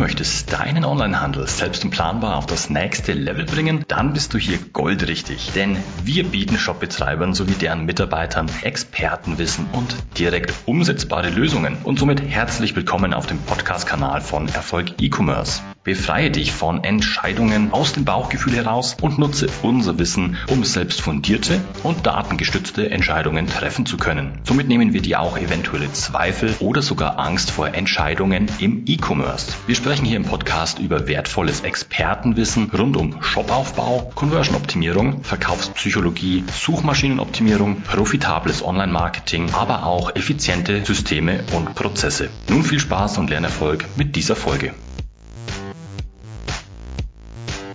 möchtest deinen Onlinehandel selbst und planbar auf das nächste Level bringen, dann bist du hier goldrichtig. Denn wir bieten Shopbetreibern sowie deren Mitarbeitern Expertenwissen und direkt umsetzbare Lösungen. Und somit herzlich willkommen auf dem Podcast-Kanal von Erfolg E-Commerce. Befreie dich von Entscheidungen aus dem Bauchgefühl heraus und nutze unser Wissen, um selbst fundierte und datengestützte Entscheidungen treffen zu können. Somit nehmen wir dir auch eventuelle Zweifel oder sogar Angst vor Entscheidungen im E-Commerce. Wir sprechen hier im Podcast über wertvolles Expertenwissen rund um Shopaufbau, Conversion-Optimierung, Verkaufspsychologie, Suchmaschinenoptimierung, profitables Online-Marketing, aber auch effiziente Systeme und Prozesse. Nun viel Spaß und Lernerfolg mit dieser Folge.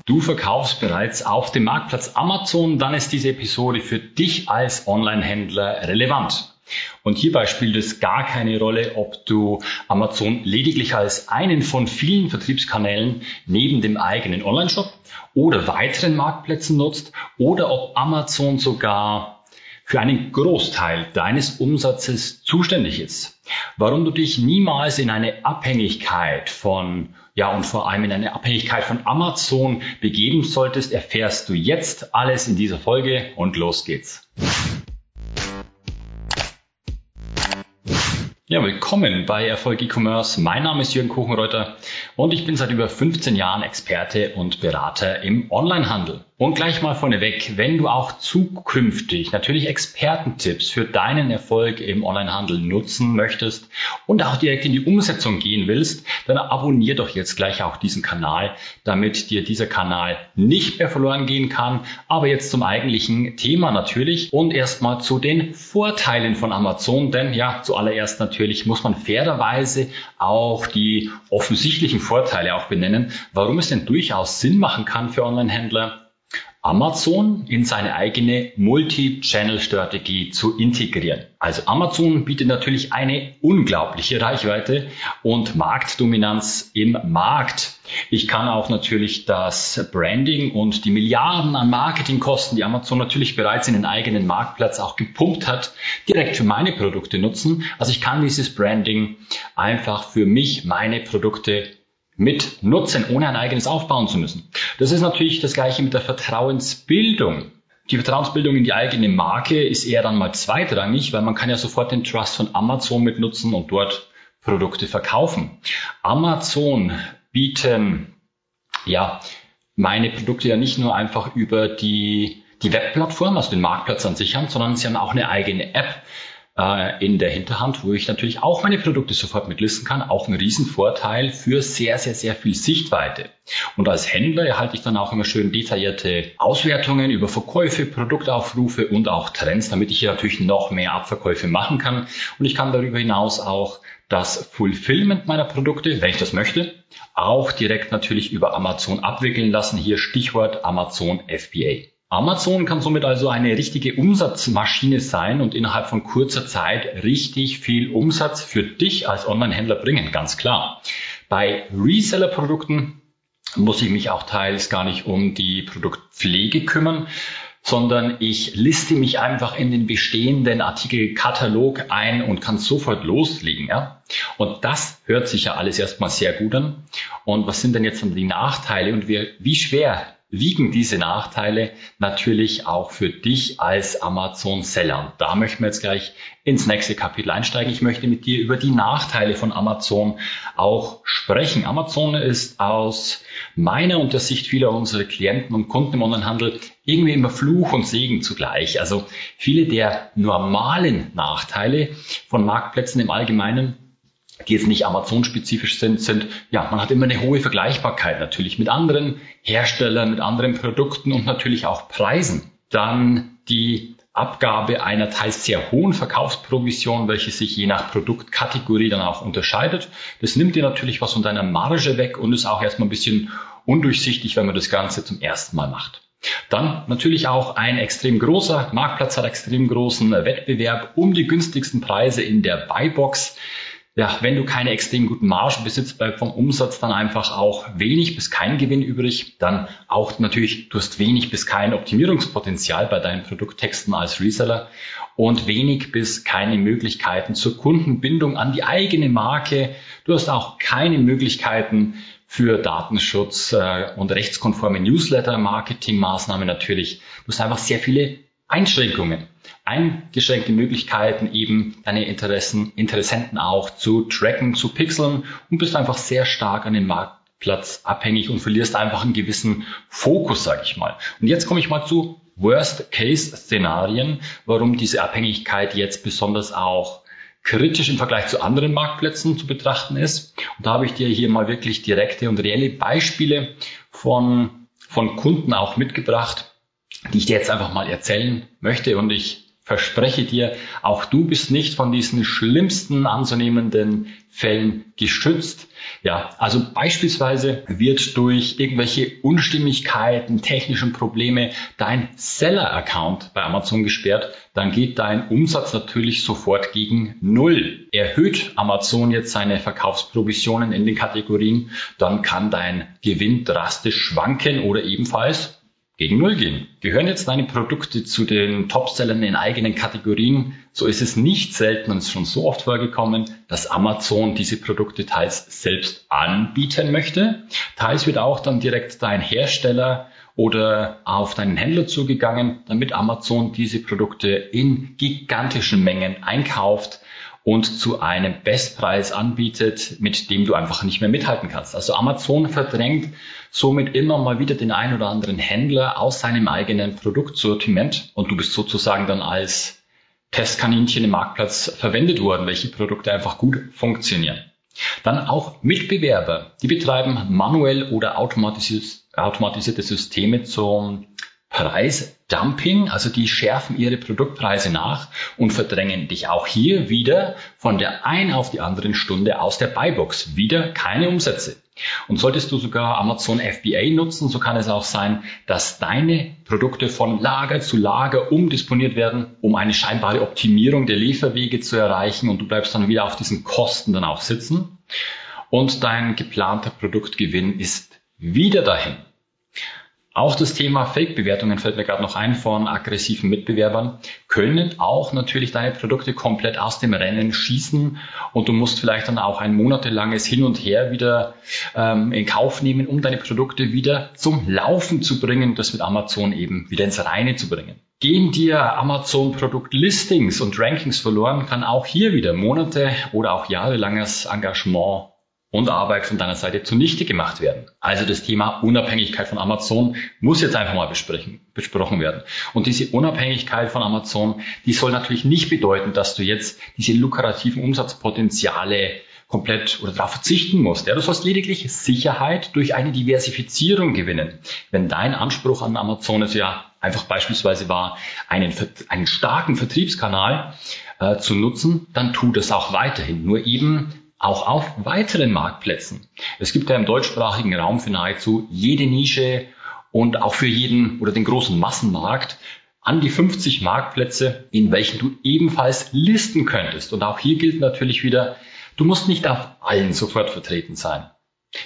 Du verkaufst bereits auf dem Marktplatz Amazon, dann ist diese Episode für dich als Online-Händler relevant. Und hierbei spielt es gar keine Rolle, ob du Amazon lediglich als einen von vielen Vertriebskanälen neben dem eigenen Online-Shop oder weiteren Marktplätzen nutzt oder ob Amazon sogar für einen Großteil deines Umsatzes zuständig ist. Warum du dich niemals in eine Abhängigkeit von ja, und vor allem in eine Abhängigkeit von Amazon begeben solltest, erfährst du jetzt alles in dieser Folge und los geht's. Ja, willkommen bei Erfolg E-Commerce. Mein Name ist Jürgen Kuchenreuter und ich bin seit über 15 Jahren Experte und Berater im Onlinehandel. Und gleich mal vorneweg, wenn du auch zukünftig natürlich Expertentipps für deinen Erfolg im Onlinehandel nutzen möchtest und auch direkt in die Umsetzung gehen willst, dann abonnier doch jetzt gleich auch diesen Kanal, damit dir dieser Kanal nicht mehr verloren gehen kann. Aber jetzt zum eigentlichen Thema natürlich und erstmal zu den Vorteilen von Amazon, denn ja, zuallererst natürlich muss man fairerweise auch die offensichtlichen Vorteile auch benennen, warum es denn durchaus Sinn machen kann für Onlinehändler, Amazon in seine eigene Multi-Channel-Strategie zu integrieren. Also Amazon bietet natürlich eine unglaubliche Reichweite und Marktdominanz im Markt. Ich kann auch natürlich das Branding und die Milliarden an Marketingkosten, die Amazon natürlich bereits in den eigenen Marktplatz auch gepumpt hat, direkt für meine Produkte nutzen. Also ich kann dieses Branding einfach für mich, meine Produkte mit nutzen, ohne ein eigenes aufbauen zu müssen. Das ist natürlich das gleiche mit der Vertrauensbildung. Die Vertrauensbildung in die eigene Marke ist eher dann mal zweitrangig, weil man kann ja sofort den Trust von Amazon mit nutzen und dort Produkte verkaufen. Amazon bieten ja meine Produkte ja nicht nur einfach über die die Webplattform, also den Marktplatz an sich an, sondern sie haben auch eine eigene App äh, in der Hinterhand, wo ich natürlich auch meine Produkte sofort mitlisten kann. Auch ein Riesenvorteil für sehr, sehr, sehr viel Sichtweite. Und als Händler erhalte ich dann auch immer schön detaillierte Auswertungen über Verkäufe, Produktaufrufe und auch Trends, damit ich hier natürlich noch mehr Abverkäufe machen kann. Und ich kann darüber hinaus auch das Fulfillment meiner Produkte, wenn ich das möchte, auch direkt natürlich über Amazon abwickeln lassen. Hier Stichwort Amazon FBA. Amazon kann somit also eine richtige Umsatzmaschine sein und innerhalb von kurzer Zeit richtig viel Umsatz für dich als Online-Händler bringen, ganz klar. Bei Reseller-Produkten muss ich mich auch teils gar nicht um die Produktpflege kümmern, sondern ich liste mich einfach in den bestehenden Artikelkatalog ein und kann sofort loslegen. Ja? Und das hört sich ja alles erstmal sehr gut an. Und was sind denn jetzt dann die Nachteile und wie, wie schwer wiegen diese Nachteile natürlich auch für dich als Amazon-Seller. Und da möchten wir jetzt gleich ins nächste Kapitel einsteigen. Ich möchte mit dir über die Nachteile von Amazon auch sprechen. Amazon ist aus meiner und der Sicht vieler unserer Klienten und Kunden im Onlinehandel irgendwie immer Fluch und Segen zugleich. Also viele der normalen Nachteile von Marktplätzen im Allgemeinen die jetzt nicht Amazon-spezifisch sind, sind, ja, man hat immer eine hohe Vergleichbarkeit natürlich mit anderen Herstellern, mit anderen Produkten und natürlich auch Preisen. Dann die Abgabe einer teils sehr hohen Verkaufsprovision, welche sich je nach Produktkategorie dann auch unterscheidet. Das nimmt dir natürlich was von deiner Marge weg und ist auch erstmal ein bisschen undurchsichtig, wenn man das Ganze zum ersten Mal macht. Dann natürlich auch ein extrem großer Marktplatz hat extrem großen Wettbewerb um die günstigsten Preise in der Buybox ja, wenn du keine extrem guten Margen besitzt, bleibt vom Umsatz dann einfach auch wenig bis kein Gewinn übrig. Dann auch natürlich, du hast wenig bis kein Optimierungspotenzial bei deinen Produkttexten als Reseller und wenig bis keine Möglichkeiten zur Kundenbindung an die eigene Marke Du hast auch keine Möglichkeiten für Datenschutz äh, und rechtskonforme Newsletter-Marketing-Maßnahmen natürlich. Du hast einfach sehr viele Einschränkungen. Eingeschränkte Möglichkeiten, eben deine Interessen, Interessenten auch zu tracken, zu pixeln und bist einfach sehr stark an den Marktplatz abhängig und verlierst einfach einen gewissen Fokus, sage ich mal. Und jetzt komme ich mal zu Worst-Case-Szenarien, warum diese Abhängigkeit jetzt besonders auch kritisch im Vergleich zu anderen Marktplätzen zu betrachten ist. Und da habe ich dir hier mal wirklich direkte und reelle Beispiele von, von Kunden auch mitgebracht, die ich dir jetzt einfach mal erzählen möchte. Und ich verspreche dir, auch du bist nicht von diesen schlimmsten anzunehmenden Fällen geschützt. Ja, also beispielsweise wird durch irgendwelche Unstimmigkeiten, technischen Probleme dein Seller-Account bei Amazon gesperrt, dann geht dein Umsatz natürlich sofort gegen Null. Erhöht Amazon jetzt seine Verkaufsprovisionen in den Kategorien, dann kann dein Gewinn drastisch schwanken oder ebenfalls gegen Null gehen. Gehören jetzt deine Produkte zu den Topsellern in eigenen Kategorien, so ist es nicht selten und ist schon so oft vorgekommen, dass Amazon diese Produkte teils selbst anbieten möchte. Teils wird auch dann direkt dein Hersteller oder auf deinen Händler zugegangen, damit Amazon diese Produkte in gigantischen Mengen einkauft und zu einem Bestpreis anbietet, mit dem du einfach nicht mehr mithalten kannst. Also Amazon verdrängt somit immer mal wieder den ein oder anderen Händler aus seinem eigenen Produktsortiment und du bist sozusagen dann als Testkaninchen im Marktplatz verwendet worden, welche Produkte einfach gut funktionieren. Dann auch Mitbewerber, die betreiben manuell oder automatisierte Systeme zum Preisdumping, also die schärfen ihre Produktpreise nach und verdrängen dich auch hier wieder von der einen auf die anderen Stunde aus der Buybox. Wieder keine Umsätze. Und solltest du sogar Amazon FBA nutzen, so kann es auch sein, dass deine Produkte von Lager zu Lager umdisponiert werden, um eine scheinbare Optimierung der Lieferwege zu erreichen und du bleibst dann wieder auf diesen Kosten dann auch sitzen. Und dein geplanter Produktgewinn ist wieder dahin. Auch das Thema Fake-Bewertungen fällt mir gerade noch ein von aggressiven Mitbewerbern, können auch natürlich deine Produkte komplett aus dem Rennen schießen und du musst vielleicht dann auch ein monatelanges Hin und Her wieder ähm, in Kauf nehmen, um deine Produkte wieder zum Laufen zu bringen, das mit Amazon eben wieder ins Reine zu bringen. Gehen dir Amazon Produktlistings und Rankings verloren, kann auch hier wieder Monate oder auch jahrelanges Engagement und Arbeit von deiner Seite zunichte gemacht werden. Also das Thema Unabhängigkeit von Amazon muss jetzt einfach mal besprochen werden. Und diese Unabhängigkeit von Amazon, die soll natürlich nicht bedeuten, dass du jetzt diese lukrativen Umsatzpotenziale komplett oder darauf verzichten musst. Ja, du sollst lediglich Sicherheit durch eine Diversifizierung gewinnen. Wenn dein Anspruch an Amazon es ja einfach beispielsweise war, einen, einen starken Vertriebskanal äh, zu nutzen, dann tu das auch weiterhin. Nur eben auch auf weiteren Marktplätzen. Es gibt ja im deutschsprachigen Raum für nahezu jede Nische und auch für jeden oder den großen Massenmarkt an die 50 Marktplätze, in welchen du ebenfalls listen könntest. Und auch hier gilt natürlich wieder, du musst nicht auf allen sofort vertreten sein.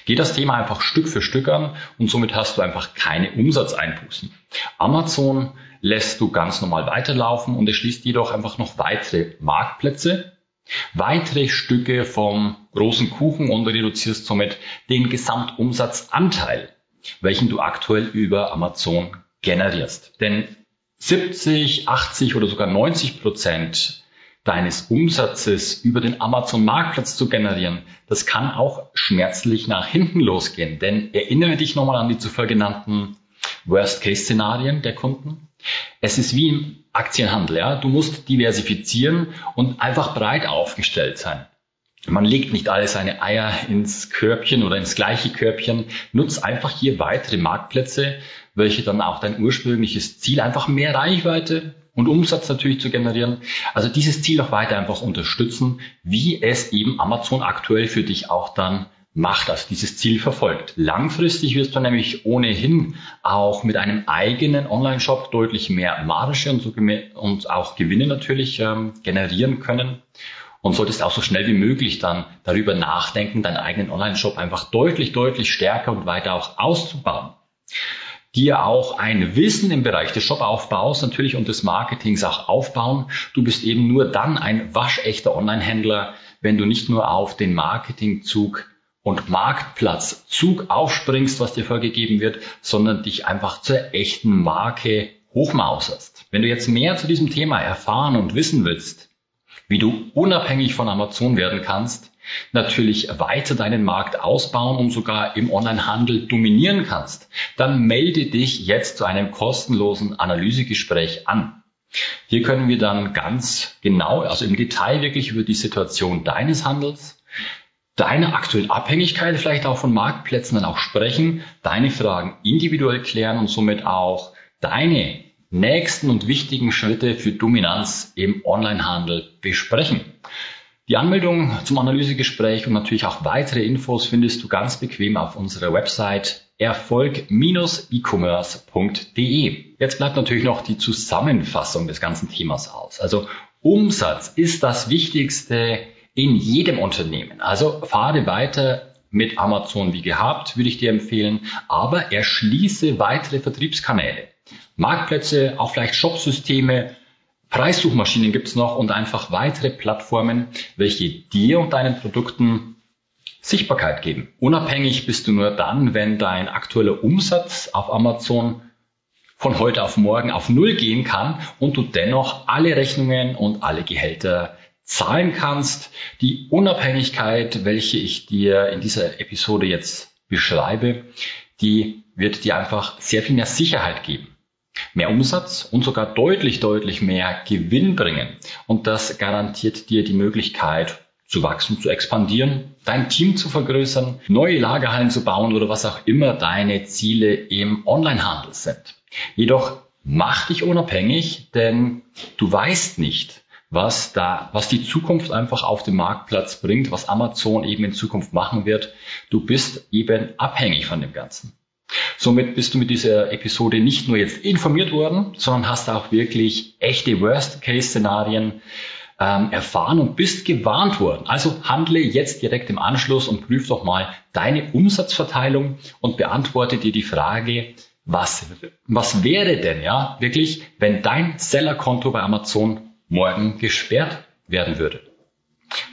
Geh das Thema einfach Stück für Stück an und somit hast du einfach keine Umsatzeinbußen. Amazon lässt du ganz normal weiterlaufen und es schließt jedoch einfach noch weitere Marktplätze weitere Stücke vom großen Kuchen und reduzierst somit den Gesamtumsatzanteil, welchen du aktuell über Amazon generierst. Denn 70, 80 oder sogar 90 Prozent deines Umsatzes über den Amazon Marktplatz zu generieren, das kann auch schmerzlich nach hinten losgehen. Denn erinnere dich nochmal an die zuvor genannten Worst-Case-Szenarien der Kunden. Es ist wie im Aktienhandel, ja. Du musst diversifizieren und einfach breit aufgestellt sein. Man legt nicht alle seine Eier ins Körbchen oder ins gleiche Körbchen. Nutz einfach hier weitere Marktplätze, welche dann auch dein ursprüngliches Ziel einfach mehr Reichweite und Umsatz natürlich zu generieren. Also dieses Ziel auch weiter einfach unterstützen, wie es eben Amazon aktuell für dich auch dann macht, also dieses Ziel verfolgt. Langfristig wirst du nämlich ohnehin auch mit einem eigenen Online-Shop deutlich mehr Marge und, so, und auch Gewinne natürlich ähm, generieren können und solltest auch so schnell wie möglich dann darüber nachdenken, deinen eigenen Online-Shop einfach deutlich, deutlich stärker und weiter auch auszubauen. Dir auch ein Wissen im Bereich des Shopaufbaus natürlich und des Marketings auch aufbauen. Du bist eben nur dann ein waschechter Online-Händler, wenn du nicht nur auf den Marketingzug und Marktplatzzug aufspringst, was dir vorgegeben wird, sondern dich einfach zur echten Marke hochmauserst. Wenn du jetzt mehr zu diesem Thema erfahren und wissen willst, wie du unabhängig von Amazon werden kannst, natürlich weiter deinen Markt ausbauen und sogar im Onlinehandel dominieren kannst, dann melde dich jetzt zu einem kostenlosen Analysegespräch an. Hier können wir dann ganz genau, also im Detail wirklich über die Situation deines Handels, deine aktuelle Abhängigkeit vielleicht auch von Marktplätzen dann auch sprechen, deine Fragen individuell klären und somit auch deine nächsten und wichtigen Schritte für Dominanz im Onlinehandel besprechen. Die Anmeldung zum Analysegespräch und natürlich auch weitere Infos findest du ganz bequem auf unserer Website erfolg-e-commerce.de. Jetzt bleibt natürlich noch die Zusammenfassung des ganzen Themas aus. Also Umsatz ist das Wichtigste in jedem Unternehmen. Also fahre weiter mit Amazon wie gehabt, würde ich dir empfehlen, aber erschließe weitere Vertriebskanäle. Marktplätze, auch vielleicht Shopsysteme, Preissuchmaschinen gibt es noch und einfach weitere Plattformen, welche dir und deinen Produkten Sichtbarkeit geben. Unabhängig bist du nur dann, wenn dein aktueller Umsatz auf Amazon von heute auf morgen auf Null gehen kann und du dennoch alle Rechnungen und alle Gehälter zahlen kannst. Die Unabhängigkeit, welche ich dir in dieser Episode jetzt beschreibe, die wird dir einfach sehr viel mehr Sicherheit geben mehr Umsatz und sogar deutlich, deutlich mehr Gewinn bringen. Und das garantiert dir die Möglichkeit, zu wachsen, zu expandieren, dein Team zu vergrößern, neue Lagerhallen zu bauen oder was auch immer deine Ziele im Onlinehandel sind. Jedoch mach dich unabhängig, denn du weißt nicht, was da, was die Zukunft einfach auf dem Marktplatz bringt, was Amazon eben in Zukunft machen wird. Du bist eben abhängig von dem Ganzen. Somit bist du mit dieser Episode nicht nur jetzt informiert worden, sondern hast auch wirklich echte Worst-Case-Szenarien ähm, erfahren und bist gewarnt worden. Also handle jetzt direkt im Anschluss und prüf doch mal deine Umsatzverteilung und beantworte dir die Frage, was, was wäre denn ja wirklich, wenn dein Sellerkonto bei Amazon morgen gesperrt werden würde?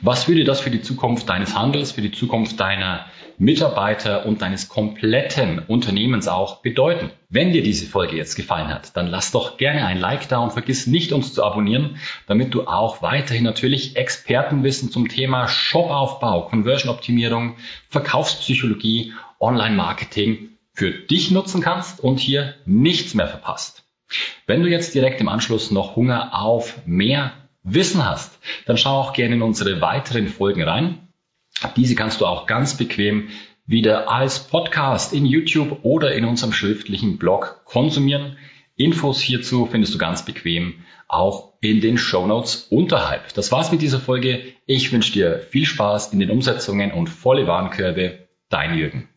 Was würde das für die Zukunft deines Handels, für die Zukunft deiner Mitarbeiter und deines kompletten Unternehmens auch bedeuten? Wenn dir diese Folge jetzt gefallen hat, dann lass doch gerne ein Like da und vergiss nicht, uns zu abonnieren, damit du auch weiterhin natürlich Expertenwissen zum Thema Shopaufbau, Conversion-Optimierung, Verkaufspsychologie, Online-Marketing für dich nutzen kannst und hier nichts mehr verpasst. Wenn du jetzt direkt im Anschluss noch Hunger auf mehr Wissen hast, dann schau auch gerne in unsere weiteren Folgen rein. Diese kannst du auch ganz bequem wieder als Podcast in YouTube oder in unserem schriftlichen Blog konsumieren. Infos hierzu findest du ganz bequem auch in den Show Notes unterhalb. Das war's mit dieser Folge. Ich wünsche dir viel Spaß in den Umsetzungen und volle Warenkörbe. Dein Jürgen.